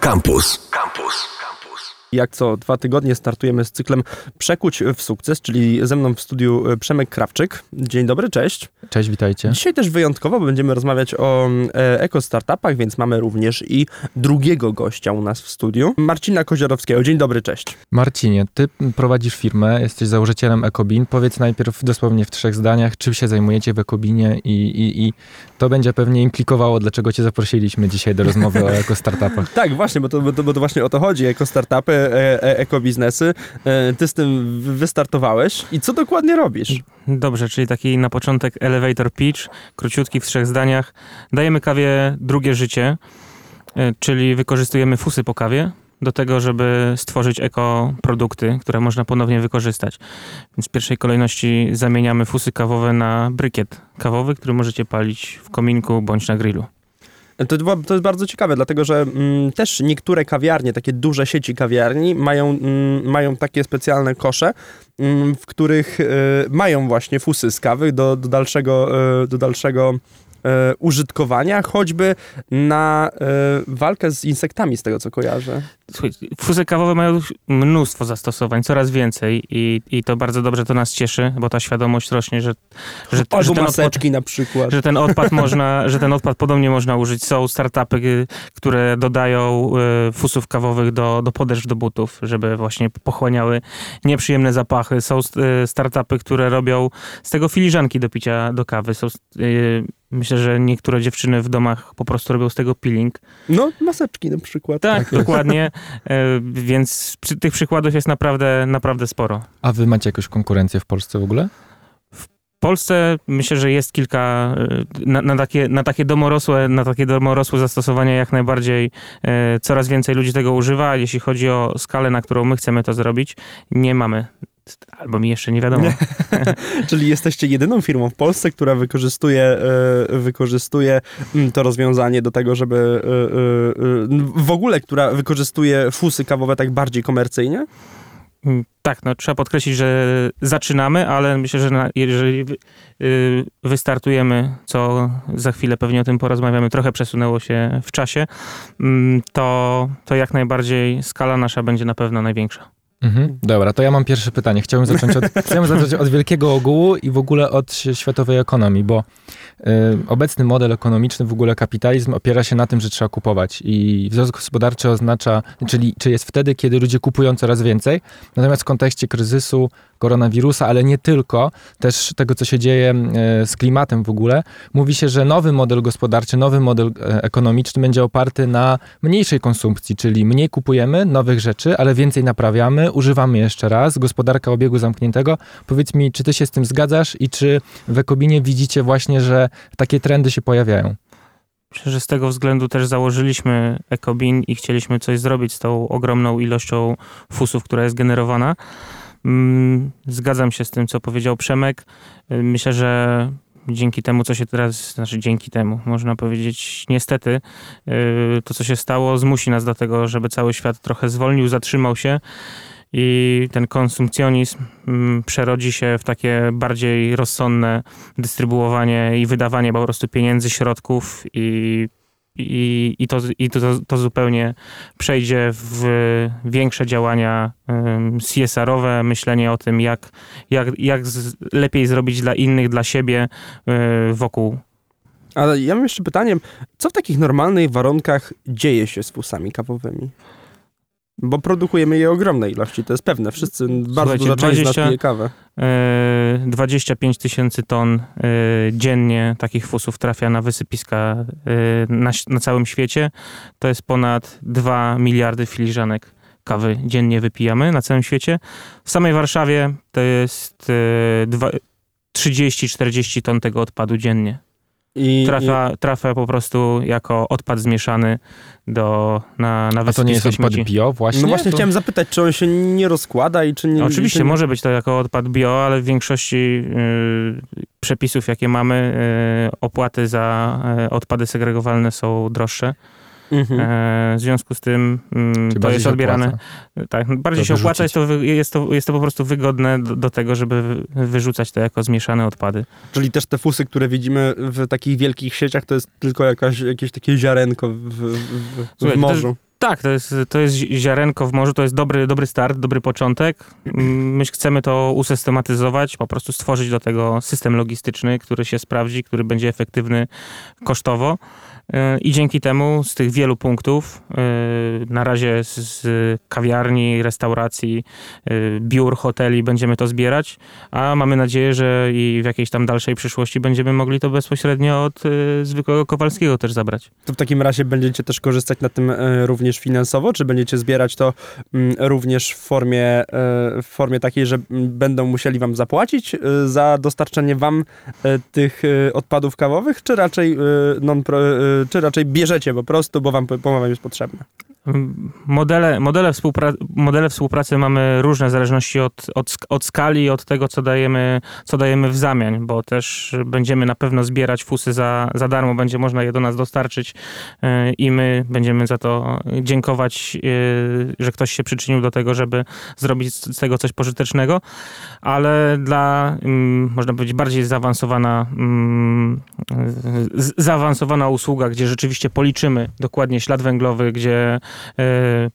Campus. Campus. Jak co dwa tygodnie startujemy z cyklem Przekuć w sukces, czyli ze mną w studiu e, Przemek Krawczyk. Dzień dobry, cześć. Cześć, witajcie. Dzisiaj też wyjątkowo będziemy rozmawiać o e, eko-startupach, więc mamy również i drugiego gościa u nas w studiu, Marcina Koziorowskiego. Dzień dobry, cześć. Marcinie, ty prowadzisz firmę, jesteś założycielem Ekobin. Powiedz najpierw dosłownie w trzech zdaniach, czym się zajmujecie w Ekobinie i, i, i to będzie pewnie implikowało, dlaczego cię zaprosiliśmy dzisiaj do rozmowy o eko-startupach. Tak, właśnie, bo to, bo to, bo to właśnie o to chodzi. Eko-startupy, ekobiznesy. E, ty z tym wy- wystartowałeś i co dokładnie robisz? Dobrze, czyli taki na początek elevator pitch, króciutki w trzech zdaniach. Dajemy kawie drugie życie, czyli wykorzystujemy fusy po kawie do tego, żeby stworzyć ekoprodukty, które można ponownie wykorzystać. Więc w pierwszej kolejności zamieniamy fusy kawowe na brykiet kawowy, który możecie palić w kominku bądź na grillu. To, to jest bardzo ciekawe, dlatego że mm, też niektóre kawiarnie, takie duże sieci kawiarni, mają, mm, mają takie specjalne kosze, w których e, mają właśnie fusy z kawy do, do dalszego, e, do dalszego e, użytkowania, choćby na walkę z insektami, z tego co kojarzę. Słuchaj, fusy kawowe mają mnóstwo zastosowań, coraz więcej i, i to bardzo dobrze to nas cieszy, bo ta świadomość rośnie, że, że, że ten odpad, na przykład. że ten odpad można, że ten odpad podobnie można użyć. Są startupy, y, które dodają y, fusów kawowych do, do podeszw do butów, żeby właśnie pochłaniały nieprzyjemne zapachy. Są y, startupy, które robią z tego filiżanki do picia do kawy. Są, y, myślę, że niektóre dziewczyny w domach po prostu robią z tego peeling. No, maseczki na przykład. Tak, dokładnie. Y, Więc przy, tych przykładów jest naprawdę, naprawdę sporo. A wy macie jakąś konkurencję w Polsce w ogóle? W Polsce myślę, że jest kilka na, na, takie, na takie domorosłe, na takie domorosłe zastosowania jak najbardziej coraz więcej ludzi tego używa. Jeśli chodzi o skalę, na którą my chcemy to zrobić, nie mamy. Albo mi jeszcze nie wiadomo. Czyli jesteście jedyną firmą w Polsce, która wykorzystuje, e, wykorzystuje mm, to rozwiązanie do tego, żeby e, e, w ogóle, która wykorzystuje fusy kawowe tak bardziej komercyjnie? Mm, Tak, no trzeba podkreślić, że zaczynamy, ale myślę, że na, jeżeli y, wystartujemy, co za chwilę pewnie o tym porozmawiamy, trochę przesunęło się w czasie, mm, to, to jak najbardziej skala nasza będzie na pewno największa. Mhm. Dobra, to ja mam pierwsze pytanie. Chciałbym zacząć od, chciałbym zacząć od wielkiego ogółu i w ogóle od światowej ekonomii, bo y, obecny model ekonomiczny, w ogóle kapitalizm opiera się na tym, że trzeba kupować i wzrost gospodarczy oznacza, czyli czy jest wtedy, kiedy ludzie kupują coraz więcej, natomiast w kontekście kryzysu, koronawirusa, ale nie tylko, też tego, co się dzieje y, z klimatem w ogóle, mówi się, że nowy model gospodarczy, nowy model e, ekonomiczny będzie oparty na mniejszej konsumpcji, czyli mniej kupujemy nowych rzeczy, ale więcej naprawiamy, używamy jeszcze raz, gospodarka obiegu zamkniętego. Powiedz mi, czy ty się z tym zgadzasz i czy w Ekobinie widzicie właśnie, że takie trendy się pojawiają? Myślę, że z tego względu też założyliśmy Ecobin i chcieliśmy coś zrobić z tą ogromną ilością fusów, która jest generowana. Mm, Zgadzam się z tym, co powiedział Przemek. Y, Myślę, że dzięki temu, co się teraz, znaczy dzięki temu, można powiedzieć niestety, y, to co się stało zmusi nas do tego, żeby cały świat trochę zwolnił, zatrzymał się i ten konsumpcjonizm mm, przerodzi się w takie bardziej rozsądne dystrybuowanie i wydawanie po prostu pieniędzy, środków i, i, i, to, i to, to zupełnie przejdzie w większe działania CSR-owe, myślenie o tym, jak, jak, jak z, lepiej zrobić dla innych, dla siebie y, wokół. Ale ja mam jeszcze pytanie, co w takich normalnych warunkach dzieje się z fusami kawowymi? Bo produkujemy je ogromne ilości, to jest pewne. Wszyscy, bardzo Słuchajcie, duża część z nas 20 pije kawę. E, 25 tysięcy ton e, dziennie takich fusów trafia na wysypiska e, na, na całym świecie. To jest ponad 2 miliardy filiżanek kawy dziennie wypijamy na całym świecie. W samej Warszawie to jest e, dwa- 30-40 ton tego odpadu dziennie. I, Trafia, trafia po prostu jako odpad zmieszany do, na, na A to nie jest odpad śmieci. bio i, właśnie? no właśnie to... chciałem zapytać, czy on się nie rozkłada i czy nie... Oczywiście czy nie... może być to jako odpad bio, ale w większości y, przepisów, jakie mamy, y, opłaty za y, odpady segregowalne są droższe. Mhm. E, w związku z tym mm, Czyli to jest odbierane. opłaca. Tak, bardziej To się opłaca, jest to, jest, to, jest to po prostu wygodne do, do tego, żeby wy- wyrzucać to jako zmieszane odpady. Czyli też te fusy, które widzimy w takich wielkich sieciach, to jest tylko jakaś, jakieś takie ziarenko w, w, w, w Słuchaj, to morzu. Tak, to jest, to jest ziarenko w morzu, to jest dobry, dobry start, dobry początek. Mm, my chcemy to usystematyzować, po prostu stworzyć do tego system logistyczny, który się sprawdzi, który będzie efektywny kosztowo. I dzięki temu z tych wielu punktów, y, na razie z kawiarni, restauracji, y, biur, hoteli będziemy to zbierać, a mamy nadzieję, że i w jakiejś tam dalszej przyszłości będziemy mogli to bezpośrednio od zwykłego Kowalskiego też zabrać. To w takim razie będziecie też korzystać na tym również finansowo, czy będziecie zbierać to mm, również w formie, w formie takiej, że będą musieli wam zapłacić za dostarczenie wam tych odpadów kawowych, czy raczej non czy raczej bierzecie po prostu, bo wam, bo wam jest potrzebne? Modele, modele, współpra modele współpracy mamy różne w zależności od, od, od skali i od tego, co dajemy, co dajemy w zamian, bo też będziemy na pewno zbierać fusy za, za darmo, będzie można je do nas dostarczyć yy, i my będziemy za to dziękować, yy, że ktoś się przyczynił do tego, żeby zrobić z tego coś pożytecznego, ale dla, yy, można powiedzieć, bardziej zaawansowana, mm, zaawansowana usługa, gdzie rzeczywiście policzymy dokładnie ślad węglowy, gdzie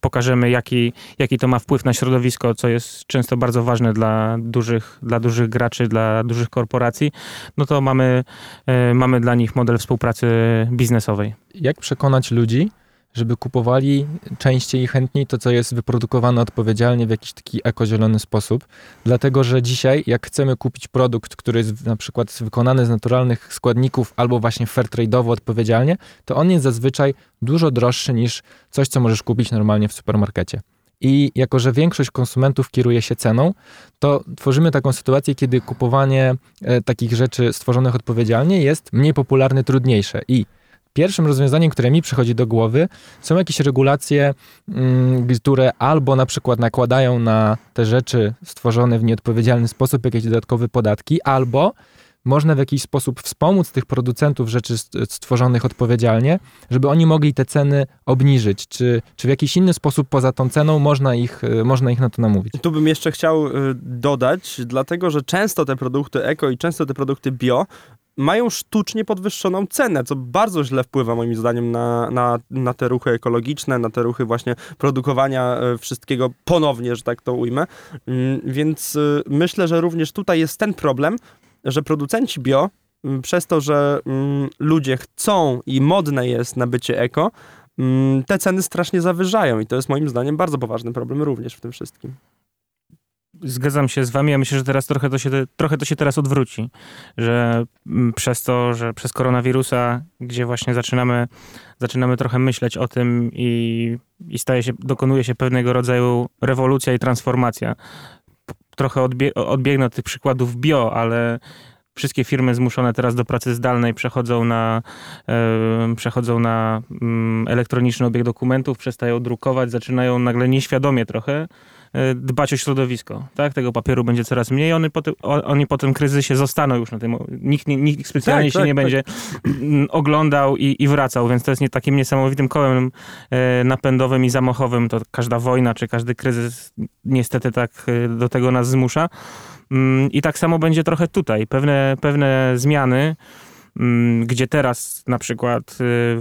pokażemy, jaki, jaki to ma wpływ na środowisko, co jest często bardzo ważne dla dużych, dla dużych graczy, dla dużych korporacji, no to mamy, e, mamy dla nich model współpracy biznesowej. Jak przekonać ludzi, żeby kupowali częściej i chętniej to, co jest wyprodukowane odpowiedzialnie w jakiś taki ekozielony sposób. Dlatego, że dzisiaj, jak chcemy kupić produkt, który jest na przykład wykonany z naturalnych składników albo właśnie fairtrade'owo odpowiedzialnie, to on jest zazwyczaj dużo droższy niż coś, co możesz kupić normalnie w supermarkecie. I jako, że większość konsumentów kieruje się ceną, to tworzymy taką sytuację, kiedy kupowanie e, takich rzeczy stworzonych odpowiedzialnie jest mniej popularne, trudniejsze. I Pierwszym rozwiązaniem, które mi przychodzi do głowy, są jakieś regulacje, mm, które albo na przykład nakładają na te rzeczy stworzone w nieodpowiedzialny sposób jakieś dodatkowe podatki, albo można w jakiś sposób wspomóc tych producentów rzeczy stworzonych odpowiedzialnie, żeby oni mogli te ceny obniżyć. Czy, czy w jakiś inny sposób poza tą ceną można ich, można ich na to namówić? Tu bym jeszcze chciał y, dodać, dlatego że często te produkty eko i często te produkty bio mają sztucznie podwyższoną cenę, co bardzo źle wpływa moim zdaniem na, na, na te ruchy ekologiczne, na te ruchy właśnie produkowania e, wszystkiego ponownie, że tak to ujmę. Mm, więc e, myślę, że również tutaj jest ten problem, że producenci bio, mm, przez to, że mm, ludzie chcą i modne jest na bycie eko, te ceny strasznie zawyżają i to jest moim zdaniem bardzo poważny problem również w tym wszystkim. Zgadzam się z wami. Ja myślę, że teraz trochę to się, trochę to się teraz odwróci, że mm, przez to, że przez koronawirusa, gdzie właśnie zaczynamy, zaczynamy trochę myśleć o tym i, i staje się, dokonuje się pewnego rodzaju rewolucja i transformacja. Trochę odbie, odbiegnę od tych przykładów bio, ale wszystkie firmy zmuszone teraz do pracy zdalnej przechodzą na, e, przechodzą na mm, elektroniczny obieg dokumentów, przestają drukować, zaczynają nagle nieświadomie trochę dbać o środowisko. Tak? Tego papieru będzie coraz mniej. Oni po, tym, oni po tym kryzysie zostaną już na tym. Nikt, nikt specjalnie tak, się tak, nie tak. będzie mm, oglądał i, i, wracał, więc to jest nie, takim niesamowitym kołem e, napędowym i zamachowym. To każda wojna czy każdy kryzys niestety tak e, do tego nas zmusza. Mm, I tak samo będzie trochę tutaj. Pewne, pewne zmiany gdzie teraz na przykład y,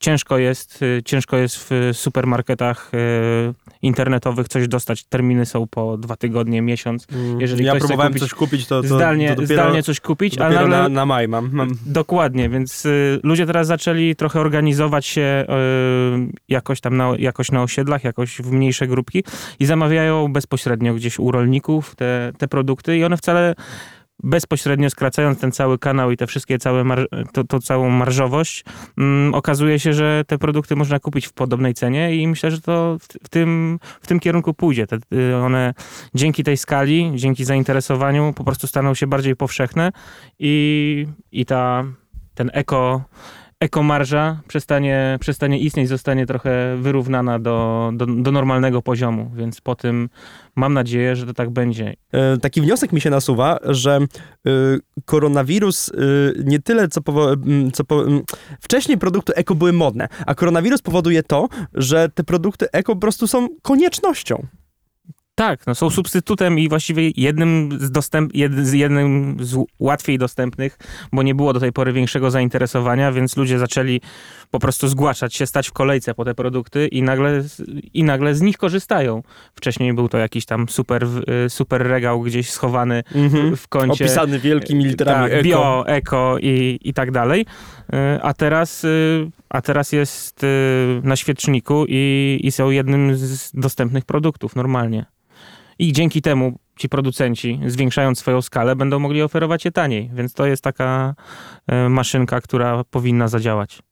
ciężko jest, y, ciężko jest w supermarketach y, internetowych coś dostać. Terminy są po dwa tygodnie, miesiąc. Mm. Jeżeli ja próbowałem kupić, coś kupić, to, to, zdalnie, to dopiero, zdalnie coś kupić, ale nagle, na, na maj mam, mam. Dokładnie, więc ludzie teraz zaczęli trochę organizować się jakoś tam na, jakoś na osiedlach, jakoś w mniejsze grupki i zamawiają bezpośrednio gdzieś u rolników te, te produkty i one wcale bezpośrednio skracając ten cały kanał i te wszystkie całe mar- to, to, całą marżowość, mm, okazuje się, że te produkty można kupić w podobnej cenie i myślę, że to w, w tym, w tym kierunku pójdzie. Te, y, one dzięki tej skali, dzięki zainteresowaniu po prostu staną się bardziej powszechne i, i ta, ten eko ekomarża przestanie, przestanie istnieć, zostanie trochę wyrównana do, do, do, normalnego poziomu, więc po tym mam nadzieję, że to tak będzie. E, taki wniosek mi się nasuwa, że e, koronawirus e, nie tyle, co, co po, wcześniej produkty eko były modne, a koronawirus powoduje to, że te produkty eko po prostu są koniecznością. Tak, no są substytutem i właściwie jednym z, dostęp, jednym z łatwiej dostępnych, bo nie było do tej pory większego zainteresowania, więc ludzie zaczęli po prostu zgłaszać się, stać w kolejce po te produkty i nagle, i nagle z nich korzystają. Wcześniej był to jakiś tam super, y, super regał gdzieś schowany mhm. w kącie. Opisany wielkimi literami tak, bio, eko i, i tak dalej. Y, a teraz, y, a teraz jest na świeczniku i, i są jednym z dostępnych produktów normalnie. I dzięki temu ci producenci, zwiększając swoją skalę, będą mogli oferować je taniej. Więc to jest taka maszynka, która powinna zadziałać.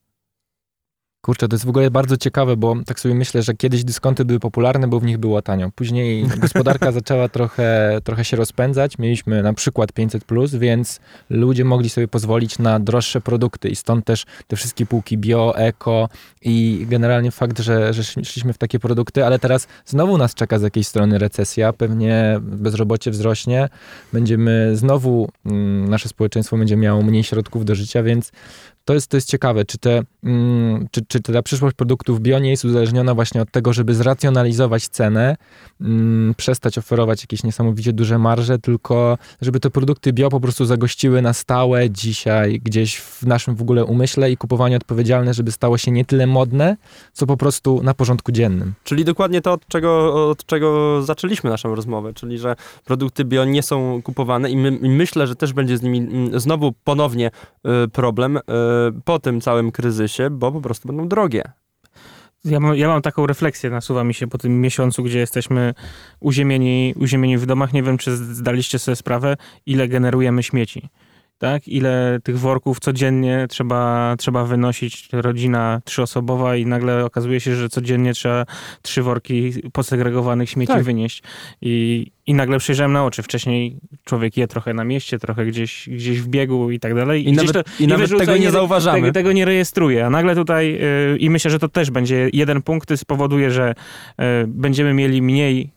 Kurczę, to jest w ogóle bardzo ciekawe, bo tak sobie myślę, że kiedyś dyskonty były popularne, bo w nich było tanio. Później gospodarka zaczęła trochę, trochę się rozpędzać. Mieliśmy na przykład 500, więc ludzie mogli sobie pozwolić na droższe produkty i stąd też te wszystkie półki bio, eko i generalnie fakt, że, że szliśmy w takie produkty, ale teraz znowu nas czeka z jakiejś strony recesja, pewnie bezrobocie wzrośnie, będziemy znowu, mm, nasze społeczeństwo będzie miało mniej środków do życia, więc to jest, to jest ciekawe, czy, te, mm, czy, czy ta przyszłość produktów bio nie jest uzależniona właśnie od tego, żeby zracjonalizować cenę, mm, przestać oferować jakieś niesamowicie duże marże, tylko żeby te produkty bio po prostu zagościły na stałe dzisiaj gdzieś w naszym w ogóle umyśle i kupowanie odpowiedzialne, żeby stało się nie tyle modne, co po prostu na porządku dziennym. Czyli dokładnie to, od czego, od czego zaczęliśmy naszą rozmowę, czyli że produkty bio nie są kupowane i, my, myślę, że też będzie z nimi mm, znowu ponownie y, problem y, po tym całym kryzysie, bo po prostu będą drogie. Ja mam, ja mam taką refleksję, nasuwa mi się po tym miesiącu, gdzie jesteśmy uziemieni, uziemieni w domach. Nie wiem, czy zdaliście sobie sprawę, ile generujemy śmieci tak? Ile tych worków codziennie trzeba, trzeba wynosić, rodzina trzyosobowa i nagle okazuje się, że codziennie trzeba trzy worki posegregowanych śmieci tak. wynieść. I, I nagle przejrzałem na oczy. Wcześniej człowiek je trochę na mieście, trochę gdzieś, gdzieś w biegu i tak dalej. I, I nawet, to, i nawet tego nie zauważamy. Tego, tego, nie rejestruje. A nagle tutaj, yy, i myślę, że to też będzie jeden punkt, spowoduje, że yy, będziemy mieli mniej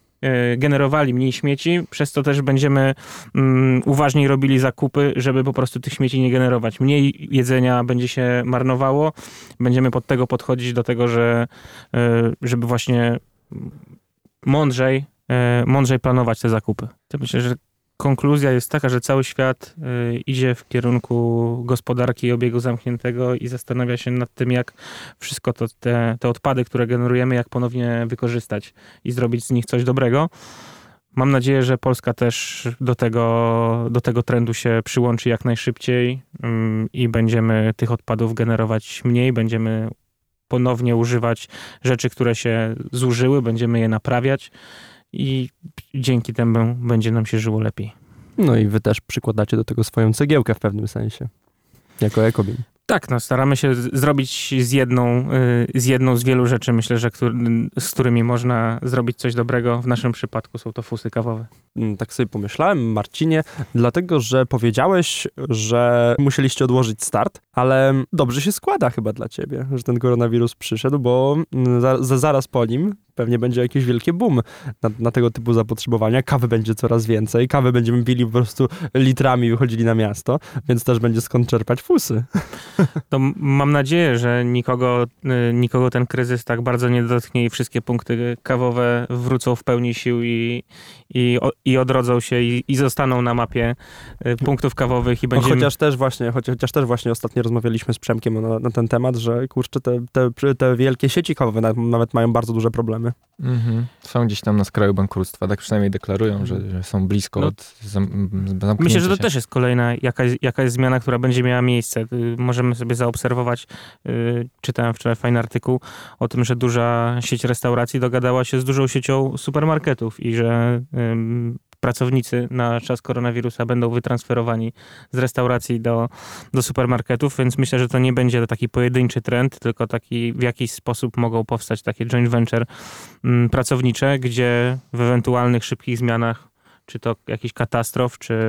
generowali mniej śmieci, przez to też będziemy um, uważniej robili zakupy, żeby po prostu tych śmieci nie generować. Mniej jedzenia będzie się marnowało, będziemy pod tego podchodzić do tego, że e, żeby właśnie mądrzej, e, mądrzej planować te zakupy. To myślę, że konkluzja jest taka, że cały świat y, idzie w kierunku gospodarki obiegu zamkniętego i zastanawia się nad tym, jak wszystko to, te, te odpady, które generujemy, jak ponownie wykorzystać i zrobić z nich coś dobrego. Mam nadzieję, że Polska też do tego, do tego trendu się przyłączy jak najszybciej mm, i będziemy tych odpadów generować mniej, będziemy ponownie używać rzeczy, które się zużyły, będziemy je naprawiać i dzięki temu będzie nam się żyło lepiej. No i wy też przykładacie do tego swoją cegiełkę w pewnym sensie, jako ekobin. Tak, no staramy się zrobić z jedną, y, z jedną z wielu rzeczy, myślę, że który, z którymi można zrobić coś dobrego. W naszym przypadku są to fusy kawowe. Mm, tak sobie pomyślałem, Marcinie, dlatego, że powiedziałeś, że musieliście odłożyć start, ale dobrze się składa chyba dla ciebie, że ten koronawirus przyszedł, bo mm, za, zaraz po nim pewnie będzie jakieś wielkie boom na, na, tego typu zapotrzebowania. Kawy będzie coraz więcej, kawy będziemy pili po prostu litrami, wychodzili na miasto, więc też będzie skąd czerpać fusy. To mam nadzieję, że nikogo, y, nikogo ten kryzys tak bardzo nie dotknie i wszystkie punkty kawowe wrócą w pełni sił i, i, i odrodzą się i, i zostaną na mapie y, punktów kawowych i będziemy... Chociaż też właśnie, chociaż, chociaż też właśnie ostatnio rozmawialiśmy z Przemkiem na, na ten temat, że kurczę, te, te, te wielkie sieci kawowe nawet mają bardzo duże problemy. Mhm. Są gdzieś tam na skraju bankructwa, tak przynajmniej deklarują, że, że są blisko no, od zamknięcia Myślę, że to się. też jest kolejna jakaś, jakaś zmiana, która będzie miała miejsce. Y, możemy sobie zaobserwować, yy, czytałem wczoraj fajny artykuł o tym, że duża sieć restauracji dogadała się z dużą siecią supermarketów i że yy, pracownicy na czas koronawirusa będą wytransferowani z restauracji do, do supermarketów, więc myślę, że to nie będzie taki pojedynczy trend, tylko taki w jakiś sposób mogą powstać takie joint venture mm, pracownicze, gdzie w ewentualnych szybkich zmianach, czy to jakichś katastrof, czy,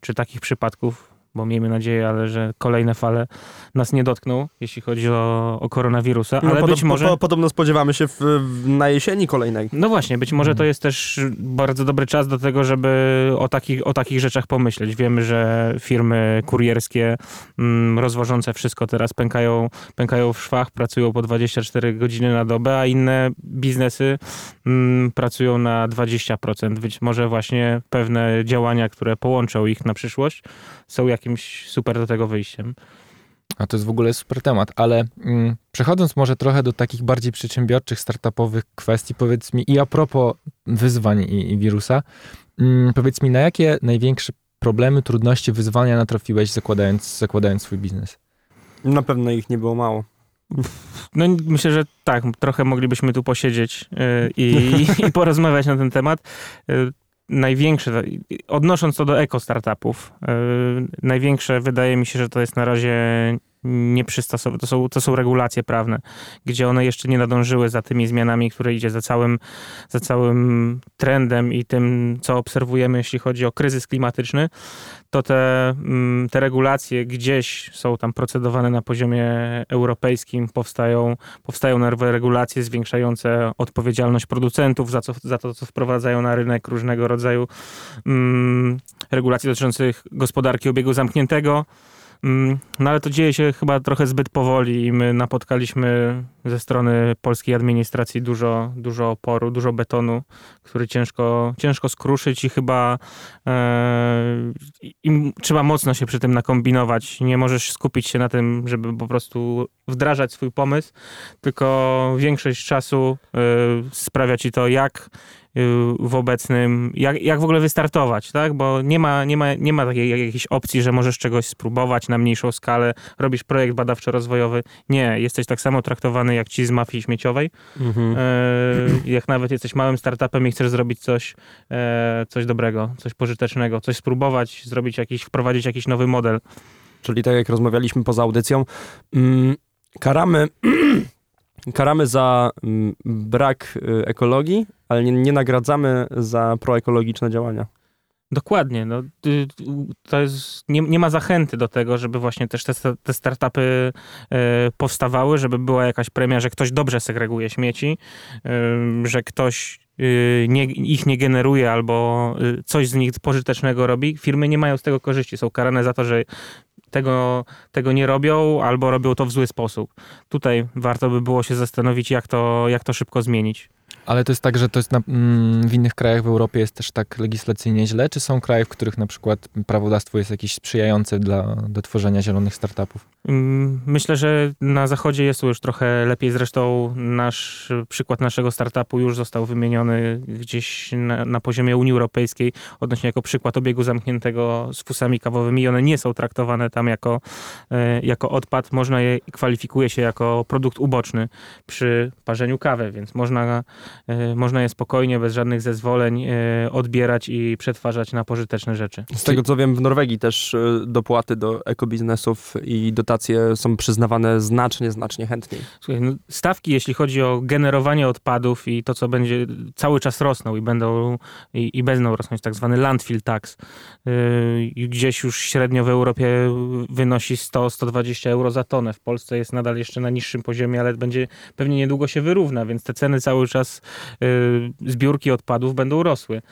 czy takich przypadków bo miejmy nadzieję, ale że kolejne fale nas nie dotkną, jeśli chodzi o, o koronawirusa, no, ale no, być może... Po, podobno spodziewamy się w, w, na jesieni kolejnej. No właśnie, być może to mhm. jest też bardzo dobry czas do tego, żeby o takich, o takich rzeczach pomyśleć. Wiemy, że firmy kurierskie mm, rozwożące wszystko teraz pękają, pękają w szwach, pracują po 24 godziny na dobę, a inne biznesy mm, pracują na 20%. Być może właśnie pewne działania, które połączą ich na przyszłość, są jakimś super do tego wyjściem. A to jest w ogóle super temat, ale mm, przechodząc może trochę do takich bardziej przedsiębiorczych, startupowych kwestii, powiedz mi i a propos wyzwań i, i wirusa, mm, powiedz mi, na jakie największe problemy, trudności, wyzwania natrafiłeś zakładając, zakładając swój biznes? Na pewno ich nie było mało. No myślę, że tak, trochę moglibyśmy tu posiedzieć yy, i, i, porozmawiać na ten temat. Największe, odnosząc to do eko-startupów, yy, największe wydaje mi się, że to jest na razie nieprzystosowane. To są, to są regulacje prawne, gdzie one jeszcze nie nadążyły za tymi zmianami, które idzie za całym, za całym trendem i tym, co obserwujemy, jeśli chodzi o kryzys klimatyczny, to te, mm, te regulacje gdzieś są tam procedowane na poziomie europejskim, powstają, powstają nowe regulacje zwiększające odpowiedzialność producentów za, co, za to, co wprowadzają na rynek różnego rodzaju mm, regulacji dotyczących gospodarki obiegu zamkniętego. Mm, no ale to dzieje się chyba trochę zbyt powoli i my napotkaliśmy ze strony polskiej administracji dużo, dużo oporu, dużo betonu, który ciężko, ciężko skruszyć i chyba e, i trzeba mocno się przy tym nakombinować. Nie możesz skupić się na tym, żeby po prostu wdrażać swój pomysł, tylko większość czasu e, sprawia ci to, jak w obecnym, jak, jak w ogóle wystartować, tak? Bo nie ma, nie ma, nie ma takiej jakiejś opcji, że możesz czegoś spróbować na mniejszą skalę, robisz projekt badawczo-rozwojowy. Nie, jesteś tak samo traktowany jak ci z mafii śmieciowej. Mhm. E, jak nawet jesteś małym startupem i chcesz zrobić coś, e, coś dobrego, coś pożytecznego, coś spróbować, zrobić jakiś, wprowadzić jakiś nowy model. Czyli tak jak rozmawialiśmy poza audycją, mm, karamy karamy za mm, brak y, ekologii, ale nie, nie nagradzamy za proekologiczne działania. Dokładnie. No, to jest, nie, nie ma zachęty do tego, żeby właśnie też te, te startupy powstawały, żeby była jakaś premia, że ktoś dobrze segreguje śmieci, że ktoś nie, ich nie generuje albo coś z nich pożytecznego robi. Firmy nie mają z tego korzyści. Są karane za to, że tego, tego nie robią albo robią to w zły sposób. Tutaj warto by było się zastanowić, jak to, jak to szybko zmienić. Ale to jest tak, że to jest na, mm, w innych krajach w Europie jest też tak legislacyjnie źle, czy są kraje, w których na przykład prawodawstwo jest jakieś sprzyjające dla, do tworzenia zielonych startupów? Mm, myślę, że na zachodzie jest już trochę lepiej. Zresztą nasz przykład naszego startupu już został wymieniony gdzieś na, na poziomie Unii Europejskiej odnośnie jako przykład obiegu zamkniętego z fusami kawowymi i one nie są traktowane tam jako, e, jako odpad. Można je, kwalifikuje się jako produkt uboczny przy parzeniu kawy, więc można można je spokojnie, bez żadnych zezwoleń e, odbierać i przetwarzać na pożyteczne rzeczy. Z tego co wiem, w Norwegii też e, dopłaty do ekobiznesów i dotacje są przyznawane znacznie, znacznie chętniej. Słuchaj, no, stawki, jeśli chodzi o generowanie odpadów i to, co będzie cały czas rosną i będą i, i będą rosnąć, tak zwany landfill tax, yy, gdzieś już średnio w Europie wynosi 100-120 euro za tonę. W Polsce jest nadal jeszcze na niższym poziomie, ale będzie pewnie niedługo się wyrówna, więc te ceny cały czas Y, zbiórki odpadów będą rosły.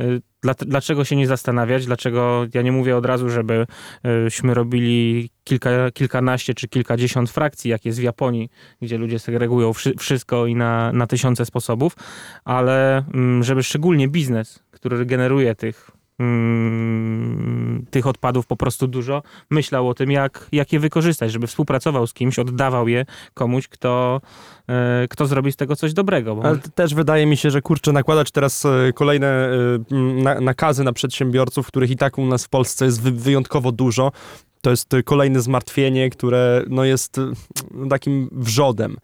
Y, dlaczego się nie zastanawiać? Dlaczego ja nie mówię od razu, żebyśmy robili kilka, kilkanaście czy kilkadziesiąt frakcji, jak jest w Japonii, gdzie ludzie segregują wszystko i na, na tysiące sposobów, ale mm, żeby szczególnie biznes, który generuje tych mm, tych odpadów po prostu dużo, myślał o tym, jak, jak je wykorzystać, żeby współpracował z kimś, oddawał je komuś, kto, e, kto zrobi z tego coś dobrego. Ale też wydaje mi się, że kurczę, nakładać teraz e, kolejne e, na, nakazy na przedsiębiorców, których i tak u nas w Polsce jest wyjątkowo dużo, to jest kolejne zmartwienie, które no, jest takim wrzodem.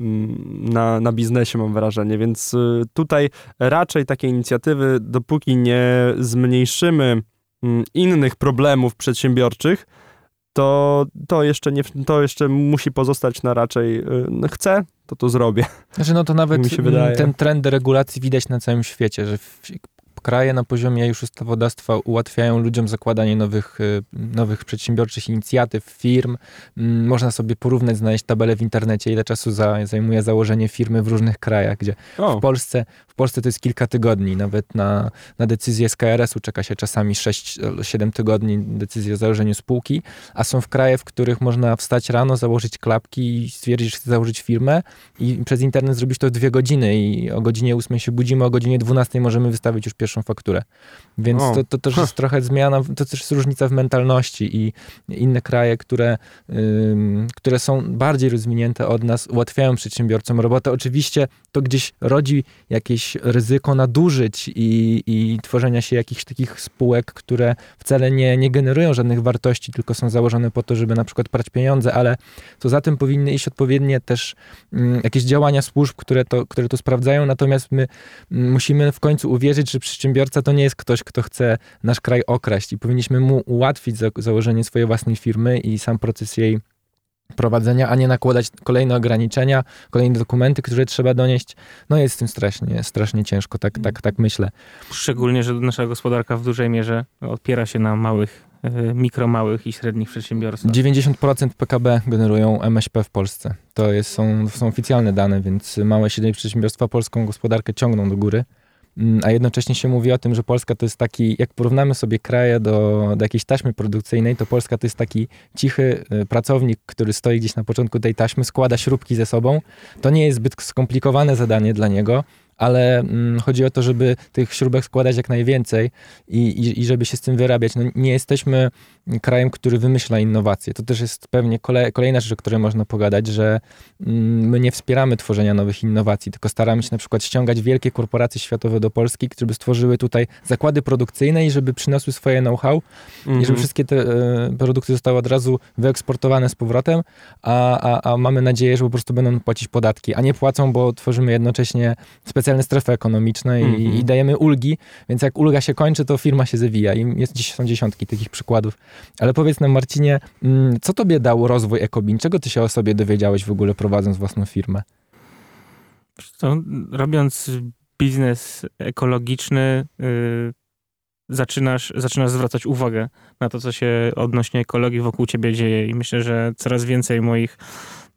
Mm, na, na biznesie, mam wrażenie. Więc y, tutaj raczej takie inicjatywy, dopóki nie zmniejszymy mm, innych problemów przedsiębiorczych, to, to, jeszcze nie, to jeszcze musi pozostać na raczej y, no chcę, to to zrobię. Znaczy no to nawet ten trend regulacji widać na całym świecie, że kraje na poziomie już ustawodawstwa ułatwiają ludziom zakładanie nowych, y, nowych przedsiębiorczych inicjatyw, firm. Mm, można sobie porównać, znaleźć tabelę w internecie, ile czasu za, zajmuje założenie firmy w różnych krajach, gdzie O. w Polsce, Polsce to jest kilka tygodni, nawet na, na decyzję z KRS-u czeka się czasami 6-7 tygodni decyzję o założeniu spółki, a są w kraje, w których można wstać rano, założyć klapki i stwierdzić, że chce założyć firmę i przez internet zrobić to w dwie godziny i o godzinie 8 się budzimy, o godzinie 12 możemy wystawić już pierwszą fakturę. Więc O. to, to też jest trochę zmiana, to też jest różnica w mentalności i inne kraje, które, ym, które są bardziej rozwinięte od nas, ułatwiają przedsiębiorcom robotę. Oczywiście to gdzieś rodzi ryzyko nadużyć i, i tworzenia się jakichś takich spółek, które wcale nie, nie generują żadnych wartości, tylko są założone po to, żeby na przykład prać pieniądze, ale to za tym powinny iść odpowiednie też mm, jakieś działania służb, które to, które to sprawdzają, natomiast my mm, musimy w końcu uwierzyć, że przedsiębiorca to nie jest ktoś, kto chce nasz kraj okraść i powinniśmy mu ułatwić za, założenie swojej własnej firmy i sam proces jej prowadzenia, a nie nakładać kolejne ograniczenia, kolejne dokumenty, które trzeba donieść. No jest z tym strasznie, strasznie ciężko, tak, tak, tak myślę. Szczególnie, że nasza gospodarka w dużej mierze opiera się na małych, e, mikro, małych i średnich przedsiębiorstwach. 90% PKB generują MŚP w Polsce. To jest, są, są oficjalne dane, więc małe i średnie przedsiębiorstwa polską gospodarkę ciągną do góry. Mm, A jednocześnie się mówi o tym, że Polska to jest taki, jak porównamy sobie kraje do, do jakiejś taśmy produkcyjnej, to Polska to jest taki cichy y, pracownik, który stoi gdzieś na początku tej taśmy, składa śrubki ze sobą. To nie jest zbyt skomplikowane zadanie dla niego, ale mm, chodzi o to, żeby tych śrubek składać jak najwięcej i, i, i żeby się z tym wyrabiać. No, nie jesteśmy krajem, który wymyśla innowacje. To też jest pewnie kole, kolejna rzecz, o której można pogadać, że mm, my nie wspieramy tworzenia nowych innowacji, tylko staramy się na przykład ściągać wielkie korporacje światowe do Polski, żeby stworzyły tutaj zakłady produkcyjne i żeby przyniosły swoje know-how i żeby wszystkie te e, produkty zostały od razu wyeksportowane z powrotem, a, a, a mamy nadzieję, że po prostu będą płacić podatki, a nie płacą, bo tworzymy jednocześnie specjalne strefy ekonomiczne i, Mhm. i dajemy ulgi, więc jak ulga się kończy, to firma się zawija i jest, są dziesiątki takich przykładów. Ale powiedz nam Marcinie, mm, co tobie dał rozwój Ekobin? Czego ty się o sobie dowiedziałeś w ogóle prowadząc własną firmę? To, robiąc biznes ekologiczny, y, zaczynasz, zaczynasz zwracać uwagę na to, co się odnośnie ekologii wokół ciebie dzieje. I myślę, że coraz więcej moich,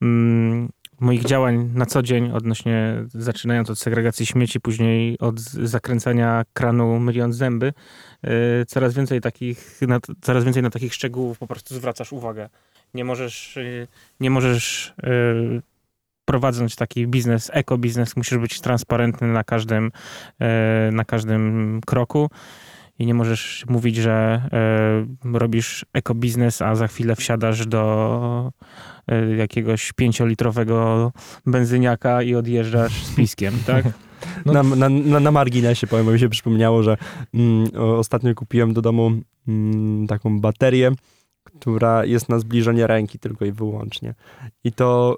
mm, moich działań na co dzień, odnośnie, zaczynając od segregacji śmieci, później od zakręcania kranu myliąc zęby, y, coraz więcej takich, na, coraz więcej na takich szczegółów po prostu zwracasz uwagę. Nie możesz, y, nie możesz y, prowadząc taki biznes, ekobiznes, musisz być transparentny na każdym, na każdym kroku i nie możesz mówić, że e, robisz ekobiznes, a za chwilę wsiadasz do e, jakiegoś pięciolitrowego benzyniaka i odjeżdżasz z piskiem, tak? No- Na, na, na, na marginesie powiem, bo mi się przypomniało, że mm, ostatnio kupiłem do domu mm, taką baterię, która jest na zbliżenie ręki tylko i wyłącznie. I to,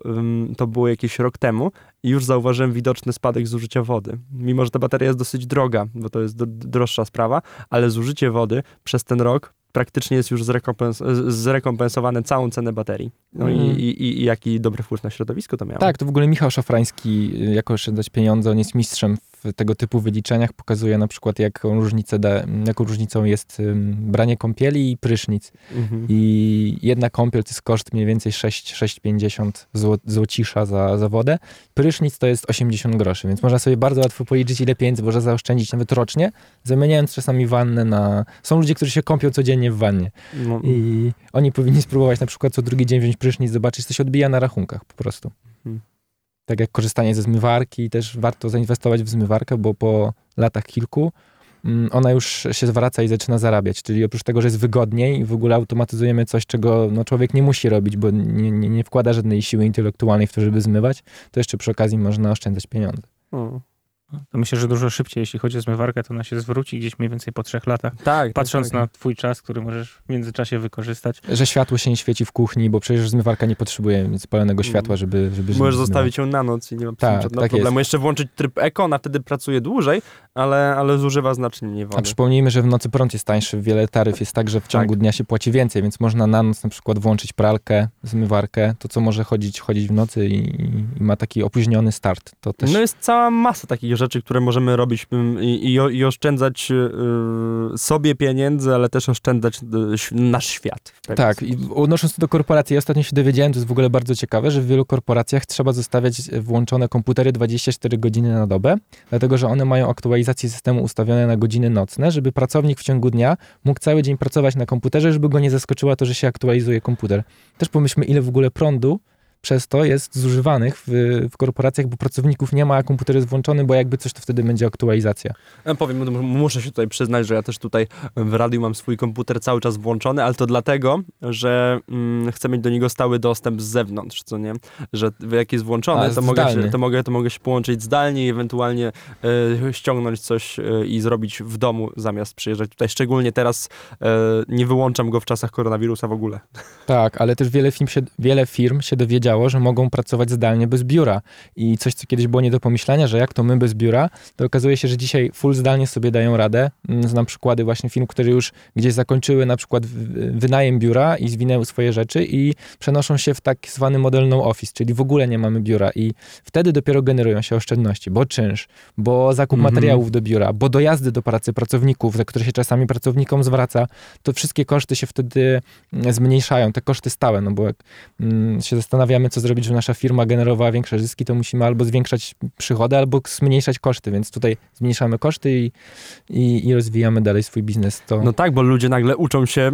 to było jakiś rok temu i już zauważyłem widoczny spadek zużycia wody. Mimo, że ta bateria jest dosyć droga, bo to jest droższa sprawa, ale zużycie wody przez ten rok praktycznie jest już zrekompens- zrekompensowane całą cenę baterii. No i, Mhm. i, i, i jaki dobry wpływ na środowisko to miało. Tak, to w ogóle Michał Szafrański, y, jako oszczędzać pieniądze, on jest mistrzem w tego typu wyliczeniach, pokazuje na przykład jaką, różnicę da, jaką różnicą jest branie kąpieli i prysznic. Mhm. I jedna kąpiel to jest koszt mniej więcej 6 6,50 zł, złocisza za, za wodę. Prysznic to jest 80 groszy, więc można sobie bardzo łatwo policzyć, ile pieniędzy można zaoszczędzić nawet rocznie, zamieniając czasami wannę na... Są ludzie, którzy się kąpią codziennie w wannie No, i oni powinni spróbować na przykład co drugi dzień wziąć prysznic, zobaczyć, co się odbija na rachunkach po prostu. Mhm. Tak jak korzystanie ze zmywarki, też warto zainwestować w zmywarkę, bo po latach kilku mm, ona już się zwraca i zaczyna zarabiać. Czyli oprócz tego, że jest wygodniej, w ogóle automatyzujemy coś, czego no, człowiek nie musi robić, bo nie, nie, nie wkłada żadnej siły intelektualnej w to, żeby zmywać, to jeszcze przy okazji można oszczędzać pieniądze. o. To myślę, że dużo szybciej, jeśli chodzi o zmywarkę, to ona się zwróci gdzieś mniej więcej po trzech latach. Tak, Patrząc tak, na twój czas, który możesz w międzyczasie wykorzystać. Że światło się nie świeci w kuchni, bo przecież zmywarka nie potrzebuje spalonego Mm. światła, żeby, żeby Możesz zmywać. zostawić ją na noc i nie ma Tak, żadnego tak problemu. Jeszcze włączyć tryb eko, ona wtedy pracuje dłużej, ale, ale zużywa znacznie mniej A wody. przypomnijmy, że w nocy prąd jest tańszy, wiele taryf jest tak, że w ciągu dnia się płaci więcej, więc można na noc na przykład włączyć pralkę, zmywarkę, to co może chodzić, chodzić w nocy i, i ma taki opóźniony start. To też No jest cała masa takich takich rzeczy, które możemy robić mm, i, i, i oszczędzać y, sobie pieniędzy, ale też oszczędzać y, nasz świat. Tak, i odnosząc się do korporacji, ja ostatnio się dowiedziałem, to jest w ogóle bardzo ciekawe, że w wielu korporacjach trzeba zostawiać włączone komputery 24 godziny na dobę, dlatego że one mają aktualizację systemu ustawione na godziny nocne, żeby pracownik w ciągu dnia mógł cały dzień pracować na komputerze, żeby go nie zaskoczyło to, że się aktualizuje komputer. Też pomyślmy, ile w ogóle prądu przez to jest zużywanych w, w, korporacjach, bo pracowników nie ma, a komputer jest włączony, bo jakby coś, to wtedy będzie aktualizacja. Ja powiem, muszę się tutaj przyznać, że ja też tutaj w radiu mam swój komputer cały czas włączony, ale to dlatego, że mm, chcę mieć do niego stały dostęp z zewnątrz, co nie? Że jak jest włączony, to mogę, się, to, mogę, to mogę się połączyć zdalnie i ewentualnie y, ściągnąć coś y, i zrobić w domu, zamiast przyjeżdżać tutaj. Szczególnie teraz y, nie wyłączam go w czasach koronawirusa w ogóle. Tak, ale też wiele firm się, wiele firm się dowiedziało, że mogą pracować zdalnie bez biura. I coś, co kiedyś było nie do pomyślenia, że jak to my bez biura, to okazuje się, że dzisiaj full zdalnie sobie dają radę. Mm, znam przykłady właśnie firm, które już gdzieś zakończyły na przykład wynajem biura i zwinęły swoje rzeczy i przenoszą się w tak zwany model no office, czyli w ogóle nie mamy biura i wtedy dopiero generują się oszczędności, bo czynsz, bo zakup mhm. materiałów do biura, bo dojazdy do pracy pracowników, za które się czasami pracownikom zwraca, to wszystkie koszty się wtedy mm, zmniejszają, te koszty stałe, no bo jak mm, się zastanawiamy, co zrobić, żeby nasza firma generowała większe zyski, to musimy albo zwiększać przychody, albo zmniejszać koszty, więc tutaj zmniejszamy koszty i, i, i rozwijamy dalej swój biznes. To... No tak, bo ludzie nagle uczą się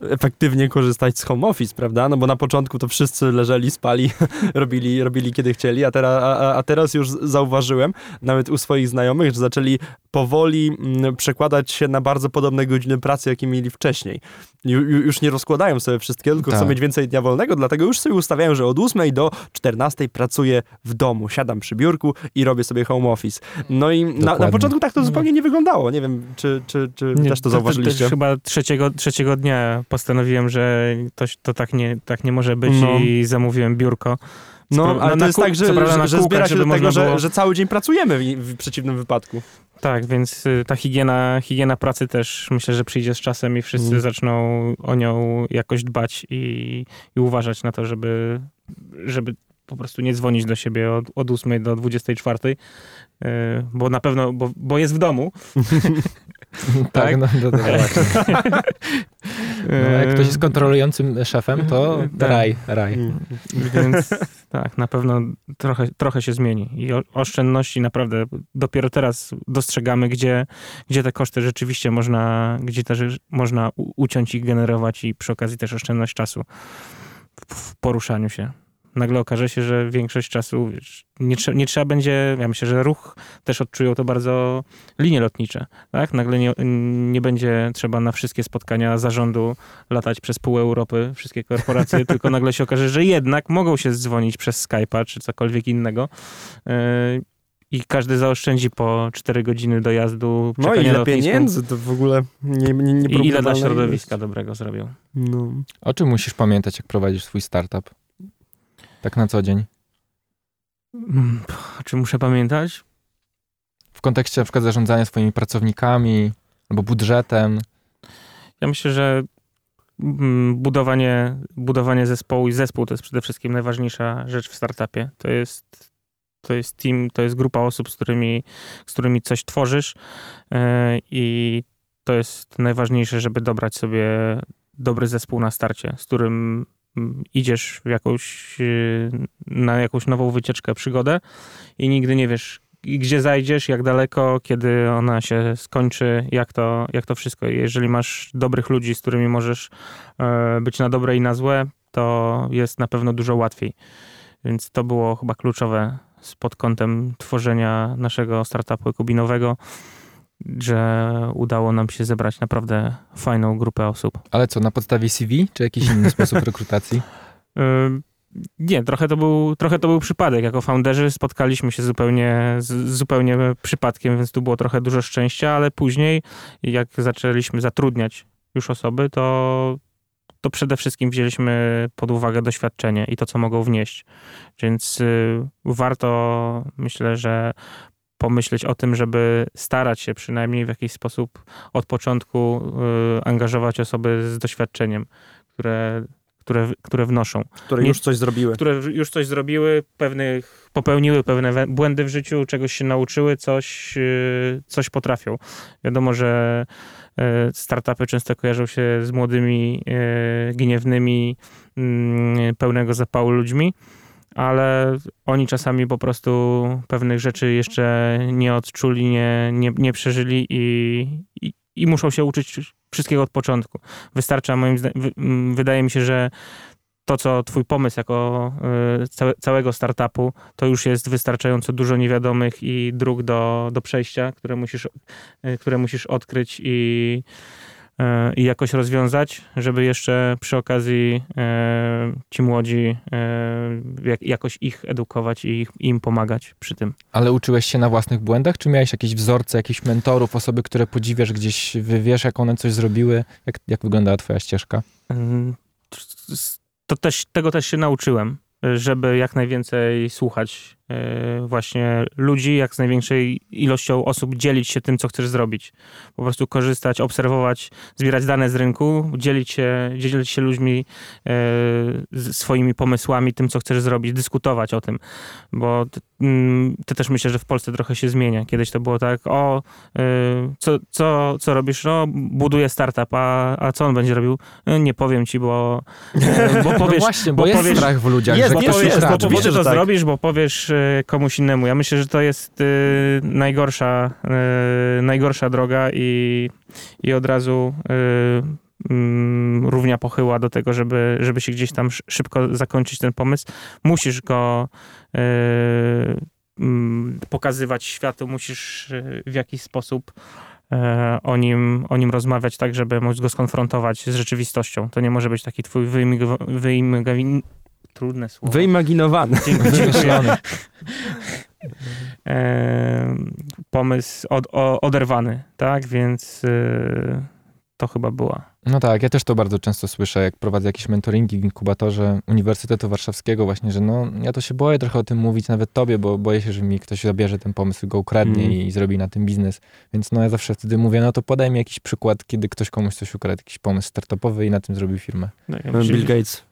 yy, efektywnie korzystać z home office, prawda? No bo na początku to wszyscy leżeli, spali, robili, robili kiedy chcieli, a, teraz, a, a teraz już zauważyłem, nawet u swoich znajomych, że zaczęli powoli mm, przekładać się na bardzo podobne godziny pracy, jakie mieli wcześniej. Ju, już nie rozkładają sobie wszystkiego, tylko tak. chcą mieć więcej dnia wolnego, dlatego już sobie ustawiają, że od 8 do 14 pracuję w domu, siadam przy biurku i robię sobie home office. No i na, na, początku tak to no. zupełnie nie wyglądało. Nie wiem, czy, czy, czy nie, też to zauważyliście. Chyba trzeciego, trzeciego dnia postanowiłem, że to, to tak, nie, tak nie może być no. i zamówiłem biurko. No, ale to jest tak, że, że, że zbiera się do tego, było... że, że cały dzień pracujemy w, w przeciwnym wypadku. Tak, więc y, ta higiena, higiena pracy też myślę, że przyjdzie z czasem i wszyscy mm. zaczną o nią jakoś dbać i, i uważać na to, żeby, żeby po prostu nie dzwonić do siebie od, od 8 do 24, yy, bo na pewno, bo, bo jest w domu. tak, tak, no, no, no właśnie. No, jak ktoś jest kontrolującym szefem, to tak. raj, raj. Więc tak, na pewno trochę, trochę się zmieni. I oszczędności naprawdę dopiero teraz dostrzegamy, gdzie, gdzie te koszty rzeczywiście można, gdzie też można uciąć i generować i przy okazji też oszczędność czasu w poruszaniu się nagle okaże się, że większość czasu wiesz, nie, trze nie, trzeba będzie, ja myślę, że ruch też odczują to bardzo linie lotnicze, tak? Nagle nie, nie będzie trzeba na wszystkie spotkania zarządu latać przez pół Europy, wszystkie korporacje, tylko nagle się okaże, że jednak mogą się dzwonić przez Skype'a czy cokolwiek innego. Yy, i każdy zaoszczędzi po 4 godziny dojazdu. No i ile pieniędzy to w ogóle nie, nie, nie I ile dla środowiska dobrego zrobią. No. O czym musisz pamiętać, jak prowadzisz swój startup? Tak na co dzień. Hmm, czy muszę pamiętać? W kontekście na przykład zarządzania swoimi pracownikami albo budżetem. Ja myślę, że mm, budowanie, budowanie zespołu i zespół to jest przede wszystkim najważniejsza rzecz w startupie. To jest, to jest team, to jest grupa osób, z którymi, z którymi coś tworzysz yy, i to jest najważniejsze, żeby dobrać sobie dobry zespół na starcie, z którym idziesz w jakąś, y, na jakąś nową wycieczkę, przygodę i nigdy nie wiesz, gdzie zajdziesz, jak daleko, kiedy ona się skończy, jak to, jak to wszystko. Jeżeli masz dobrych ludzi, z którymi możesz e, być na dobre i na złe, to jest na pewno dużo łatwiej. Więc to było chyba kluczowe pod kątem tworzenia naszego startupu kubinowego że udało nam się zebrać naprawdę fajną grupę osób. Ale co, na podstawie CV, czy jakiś inny sposób rekrutacji? Nie, trochę to, był, trochę to był przypadek. Jako founderzy spotkaliśmy się zupełnie, zupełnie przypadkiem, więc tu było trochę dużo szczęścia, ale później, jak zaczęliśmy zatrudniać już osoby, to, to przede wszystkim wzięliśmy pod uwagę doświadczenie i to, co mogą wnieść. Więc y, warto, myślę, że pomyśleć o tym, żeby starać się przynajmniej w jakiś sposób od początku y, angażować osoby z doświadczeniem, które, które, które wnoszą. Które już coś zrobiły. Które już coś zrobiły, pewnych, popełniły pewne błędy w życiu, czegoś się nauczyły, coś, yy, coś potrafią. Wiadomo, że yy, startupy często kojarzą się z młodymi, gniewnymi, yy, pełnego zapału ludźmi, ale oni czasami po prostu pewnych rzeczy jeszcze nie odczuli, nie, nie, nie przeżyli i, i, i muszą się uczyć wszystkiego od początku. Wystarcza moim zdaniem, wy, wydaje mi się, że to, co twój pomysł jako y, całe, całego startupu, to już jest wystarczająco dużo niewiadomych i dróg do, do przejścia, które musisz, y, które musisz odkryć i, i jakoś rozwiązać, żeby jeszcze przy okazji y, ci młodzi jak, jakoś ich edukować i im pomagać przy tym. Ale uczyłeś się na własnych błędach, czy miałeś jakieś wzorce, jakichś mentorów, osoby, które podziwiasz gdzieś, wiesz, jak one coś zrobiły? Jak, jak wyglądała twoja ścieżka? Ym, To też, tego też się nauczyłem, żeby jak najwięcej słuchać właśnie ludzi, jak z największej ilością osób dzielić się tym, co chcesz zrobić. Po prostu korzystać, obserwować, zbierać dane z rynku, dzielić się, dzielić się ludźmi z swoimi pomysłami, tym, co chcesz zrobić, dyskutować o tym. Bo mm, to też myślę, że w Polsce trochę się zmienia. Kiedyś to było tak, o, yy, co, co, co robisz? No, buduję startup, a, a co on będzie robił? Nie powiem ci, bo, bo no powiesz, właśnie, bo, bo jest powiesz- strach w ludziach, Jest, że bo jest, ukradnie. jest, powiesz, bo, bo tak. zrobisz, bo powiesz y, komuś innemu. Ja myślę, że to jest y, najgorsza, y, najgorsza droga i, i od razu y, mm, równia pochyła do tego, żeby, żeby się gdzieś tam sz- szybko zakończyć ten pomysł. Musisz go y, mm, pokazywać światu, musisz y, w jakiś sposób e, o nim, o nim rozmawiać tak, żeby móc go skonfrontować z rzeczywistością. To nie może być taki twój wyimigowin... Trudne słowo. Wyimaginowany. Wymyślony. E, pomysł od, o, oderwany, tak? Więc e, to chyba była. No tak, ja też to bardzo często słyszę, jak prowadzę jakieś mentoringi w inkubatorze Uniwersytetu Warszawskiego właśnie, że no, ja to się boję trochę o tym mówić nawet tobie, bo boję się, że mi ktoś zabierze ten pomysł, go ukradnie Mm. i zrobi na tym biznes. Więc no ja zawsze wtedy mówię, no to podaj mi jakiś przykład, kiedy ktoś komuś coś ukradł, jakiś pomysł startupowy i na tym zrobił firmę. No, ja myślę, Bill Gates.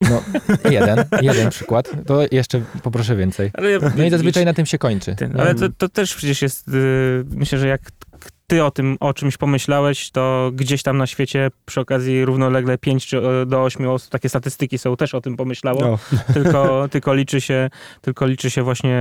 No, jeden, jeden przykład, to jeszcze poproszę więcej. ale ja, No i zazwyczaj na tym się kończy. Ale to, to też przecież jest, y, myślę, że jak ty o tym, o czymś pomyślałeś, to gdzieś tam na świecie przy okazji równolegle 5 czy e, do 8 osób, takie statystyki są, też o tym pomyślało, No. tylko, tylko, liczy się, tylko liczy się właśnie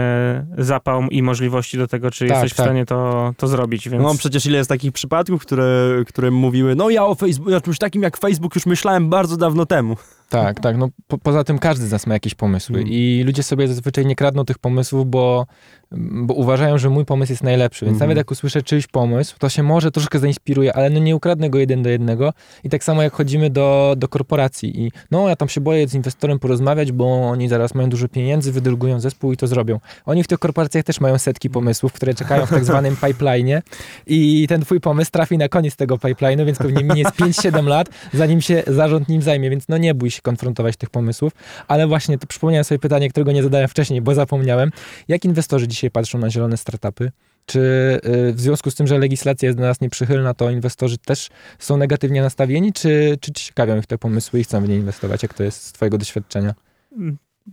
zapał i możliwości do tego, czy Tak, jesteś tak. w stanie to, to zrobić, więc... No przecież ile jest takich przypadków, które, które mówiły, no ja o Facebooku, o czymś takim jak Facebook już myślałem bardzo dawno temu. Tak, tak. No, po, poza tym każdy z nas ma jakieś pomysły Mm. i ludzie sobie zazwyczaj nie kradną tych pomysłów, bo, bo uważają, że mój pomysł jest najlepszy. Więc Mhm. nawet jak usłyszę czyjś pomysł, to się może troszkę zainspiruje, ale no nie ukradnę go jeden do jednego. I tak samo jak chodzimy do, do korporacji i no ja tam się boję z inwestorem porozmawiać, bo oni zaraz mają dużo pieniędzy, wydrugują zespół i to zrobią. Oni w tych korporacjach też mają setki pomysłów, które czekają w tak zwanym pipeline'ie i ten twój pomysł trafi na koniec tego pipeline'u, więc pewnie minie z 5-7 lat, zanim się zarząd nim zajmie, więc no nie bój się konfrontować tych pomysłów, ale właśnie to przypomniałem sobie pytanie, którego nie zadałem wcześniej, bo zapomniałem. Jak inwestorzy dzisiaj patrzą na zielone startupy? Czy y, w związku z tym, że legislacja jest dla nas nieprzychylna, to inwestorzy też są negatywnie nastawieni, czy, czy ciekawią ich te pomysły i chcą w nie inwestować? Jak to jest z twojego doświadczenia?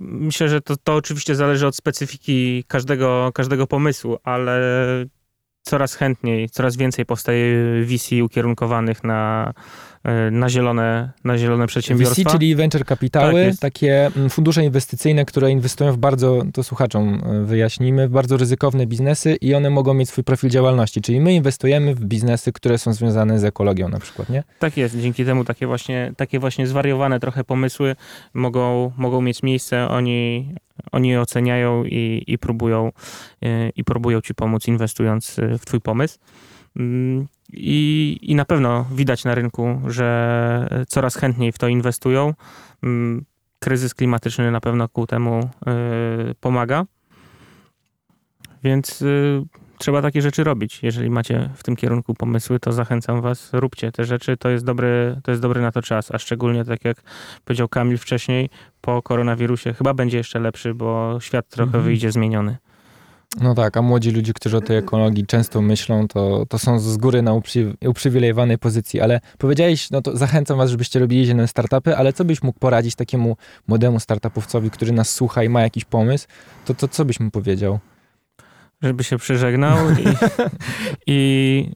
Myślę, że to, to oczywiście zależy od specyfiki każdego, każdego pomysłu, ale coraz chętniej, coraz więcej powstaje VC ukierunkowanych na, na, zielone, na zielone przedsiębiorstwa. VC, czyli venture kapitały, Tak takie mm, fundusze inwestycyjne, które inwestują w bardzo, to słuchaczom y, wyjaśnijmy, w bardzo ryzykowne biznesy i one mogą mieć swój profil działalności. Czyli my inwestujemy w biznesy, które są związane z ekologią na przykład, nie? Tak jest, dzięki temu takie właśnie, takie właśnie zwariowane trochę pomysły mogą, mogą mieć miejsce, oni, oni je oceniają i, i, próbują, e, i próbują ci pomóc inwestując e, w twój pomysł. Mm, I, I na pewno widać na rynku, że coraz chętniej w to inwestują. Mm, Kryzys klimatyczny na pewno ku temu e, pomaga. Więc e, trzeba takie rzeczy robić. Jeżeli macie w tym kierunku pomysły, to zachęcam was, róbcie te rzeczy. To jest dobry, to jest dobry na to czas, a szczególnie tak jak powiedział Kamil wcześniej, po koronawirusie chyba będzie jeszcze lepszy, bo świat trochę Mhm. wyjdzie zmieniony. No tak, a młodzi ludzie, którzy o tej ekologii często myślą, to, to są z góry na uprzy, uprzywilejowanej pozycji, ale powiedziałeś, no to zachęcam was, żebyście robili zielone startupy, ale co byś mógł poradzić takiemu młodemu startupowcowi, który nas słucha i ma jakiś pomysł, to, to co byś mu powiedział? Żeby się przeżegnał i, i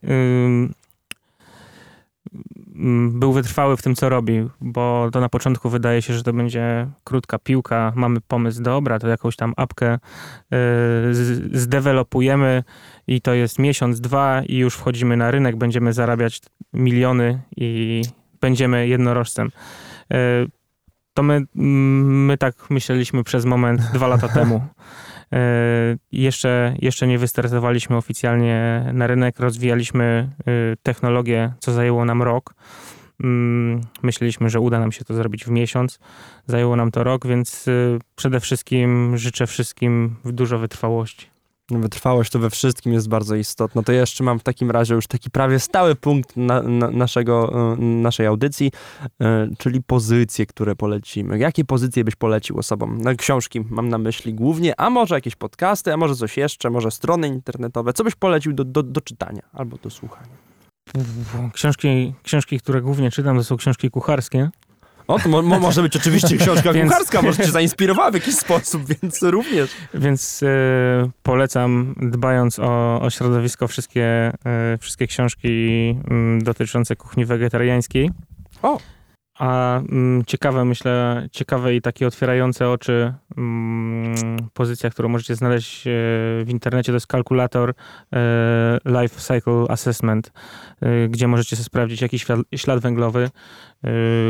był wytrwały w tym, co robi, bo to na początku wydaje się, że to będzie krótka piłka, mamy pomysł, dobra, to jakąś tam apkę yy, zdewelopujemy i to jest miesiąc, dwa i już wchodzimy na rynek, będziemy zarabiać miliony i będziemy jednorożcem. Yy, to my, my tak myśleliśmy przez moment dwa lata temu. E, jeszcze, jeszcze nie wystartowaliśmy oficjalnie na rynek, rozwijaliśmy e, technologię, co zajęło nam rok. Mm, myśleliśmy, że uda nam się to zrobić w miesiąc. Zajęło nam to rok, więc e, przede wszystkim życzę wszystkim dużo wytrwałości. Wytrwałość to we wszystkim jest bardzo istotna. To ja jeszcze mam w takim razie już taki prawie stały punkt na, na naszego, e, naszej audycji, e, czyli pozycje, które polecimy. Jakie pozycje byś polecił osobom? No, książki mam na myśli głównie, a może jakieś podcasty, a może coś jeszcze, może strony internetowe. Co byś polecił do, do, do czytania albo do słuchania? Książki, książki, które głównie czytam, to są książki kucharskie. O, to mo może być oczywiście książka więc... kucharska, może cię zainspirowała w jakiś sposób, więc również. Więc e, polecam, dbając o, o środowisko, wszystkie, e, wszystkie książki mm, dotyczące kuchni wegetariańskiej. O! A mm, ciekawe, myślę, ciekawe i takie otwierające oczy mm, pozycja, którą możecie znaleźć e, w internecie, to jest kalkulator e, Life Cycle Assessment, e, gdzie możecie sobie sprawdzić, jaki ślad, ślad węglowy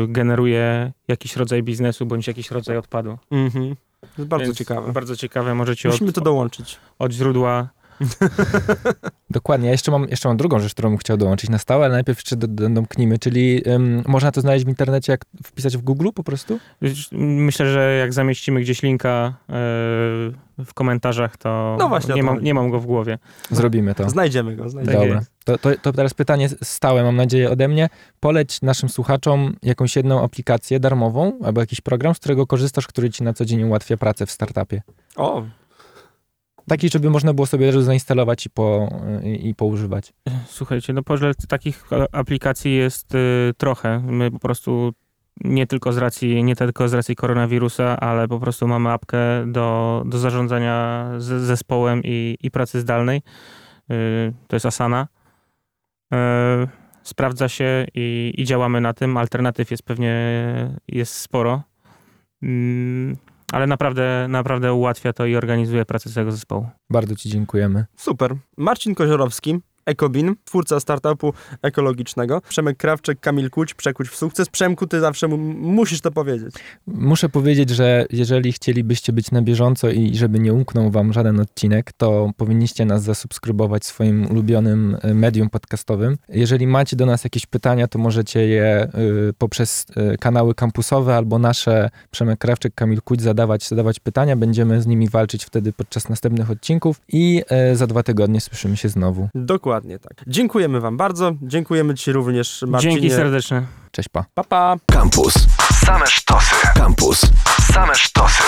generuje jakiś rodzaj biznesu bądź jakiś rodzaj odpadu. Mhm. To jest bardzo Więc ciekawe. Bardzo ciekawe. Możecie Musimy od, to dołączyć. Od źródła Dokładnie. Ja jeszcze mam, jeszcze mam drugą rzecz, którą bym chciał dołączyć na stałe, ale najpierw jeszcze domknijmy, czyli um, można to znaleźć w internecie, jak wpisać w Google po prostu? Myślę, że jak zamieścimy gdzieś linka yy, w komentarzach, to no właśnie, nie, mam, nie mam go w głowie. Zrobimy to. Znajdziemy go. Znajdziemy. Dobra. To, to, to teraz pytanie stałe, mam nadzieję, ode mnie. Poleć naszym słuchaczom jakąś jedną aplikację darmową albo jakiś program, z którego korzystasz, który ci na co dzień ułatwia pracę w startupie. O, Taki, żeby można było sobie też zainstalować i, po, i, i poużywać. Słuchajcie, no pożel takich aplikacji jest y, trochę. My po prostu nie tylko z racji, nie tylko z racji koronawirusa, ale po prostu mamy apkę do, do zarządzania z, zespołem i, i pracy zdalnej. Y, to jest Asana. Y, sprawdza się i, i działamy na tym. Alternatyw jest pewnie jest sporo. Ale naprawdę, naprawdę ułatwia to i organizuje pracę całego zespołu. Bardzo Ci dziękujemy. Super. Marcin Koziorowski, Ekobin, twórca startupu ekologicznego. Przemek Krawczyk, Kamil Kuć, Przekuć w sukces. Przemku, ty zawsze musisz to powiedzieć. Muszę powiedzieć, że jeżeli chcielibyście być na bieżąco i żeby nie umknął wam żaden odcinek, to powinniście nas zasubskrybować swoim ulubionym e, medium podcastowym. Jeżeli macie do nas jakieś pytania, to możecie je y, poprzez y, kanały kampusowe albo nasze Przemek Krawczyk, Kamil Kuć zadawać, zadawać pytania. Będziemy z nimi walczyć wtedy podczas następnych odcinków i y, za dwa tygodnie słyszymy się znowu. Dokładnie. Dokładnie tak. Dziękujemy wam bardzo. Dziękujemy ci również, Marcinie. Dzięki serdeczne. Cześć, pa. Pa, pa. Campus. Same sztosy. Campus. Same sztosy.